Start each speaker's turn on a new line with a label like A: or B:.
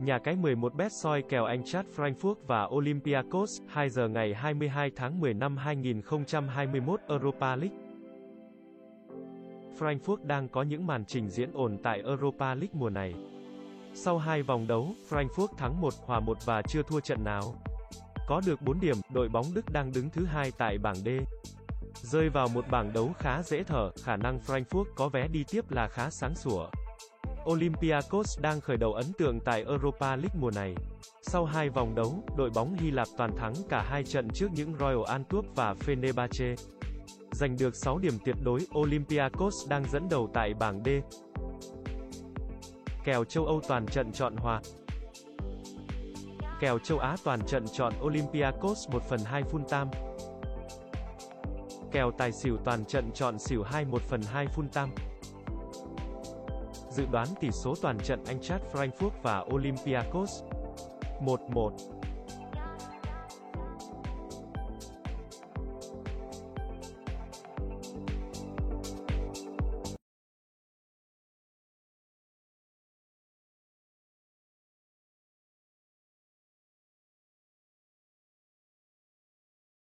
A: Nhà cái 11 bet soi kèo Eintracht Frankfurt và Olympiacos, 2 giờ ngày 22 tháng 10 năm 2021 Europa League. Frankfurt đang có những màn trình diễn ổn tại Europa League mùa này. Sau hai vòng đấu, Frankfurt thắng 1, hòa 1 và chưa thua trận nào. Có được 4 điểm, đội bóng Đức đang đứng thứ hai tại bảng D. Rơi vào một bảng đấu khá dễ thở, khả năng Frankfurt có vé đi tiếp là khá sáng sủa. Olympiacos đang khởi đầu ấn tượng tại Europa League mùa này. Sau hai vòng đấu, đội bóng Hy Lạp toàn thắng cả hai trận trước những Royal Antwerp và Fenerbahce. Giành được 6 điểm tuyệt đối, Olympiacos đang dẫn đầu tại bảng D. Kèo châu Âu toàn trận chọn hòa. Kèo châu Á toàn trận chọn Olympiacos 1 phần 2 full tam. Kèo tài xỉu toàn trận chọn xỉu 2 1 phần 2 full tam. Dự đoán tỷ số toàn trận Eintracht Frankfurt và Olympiacos. 1-1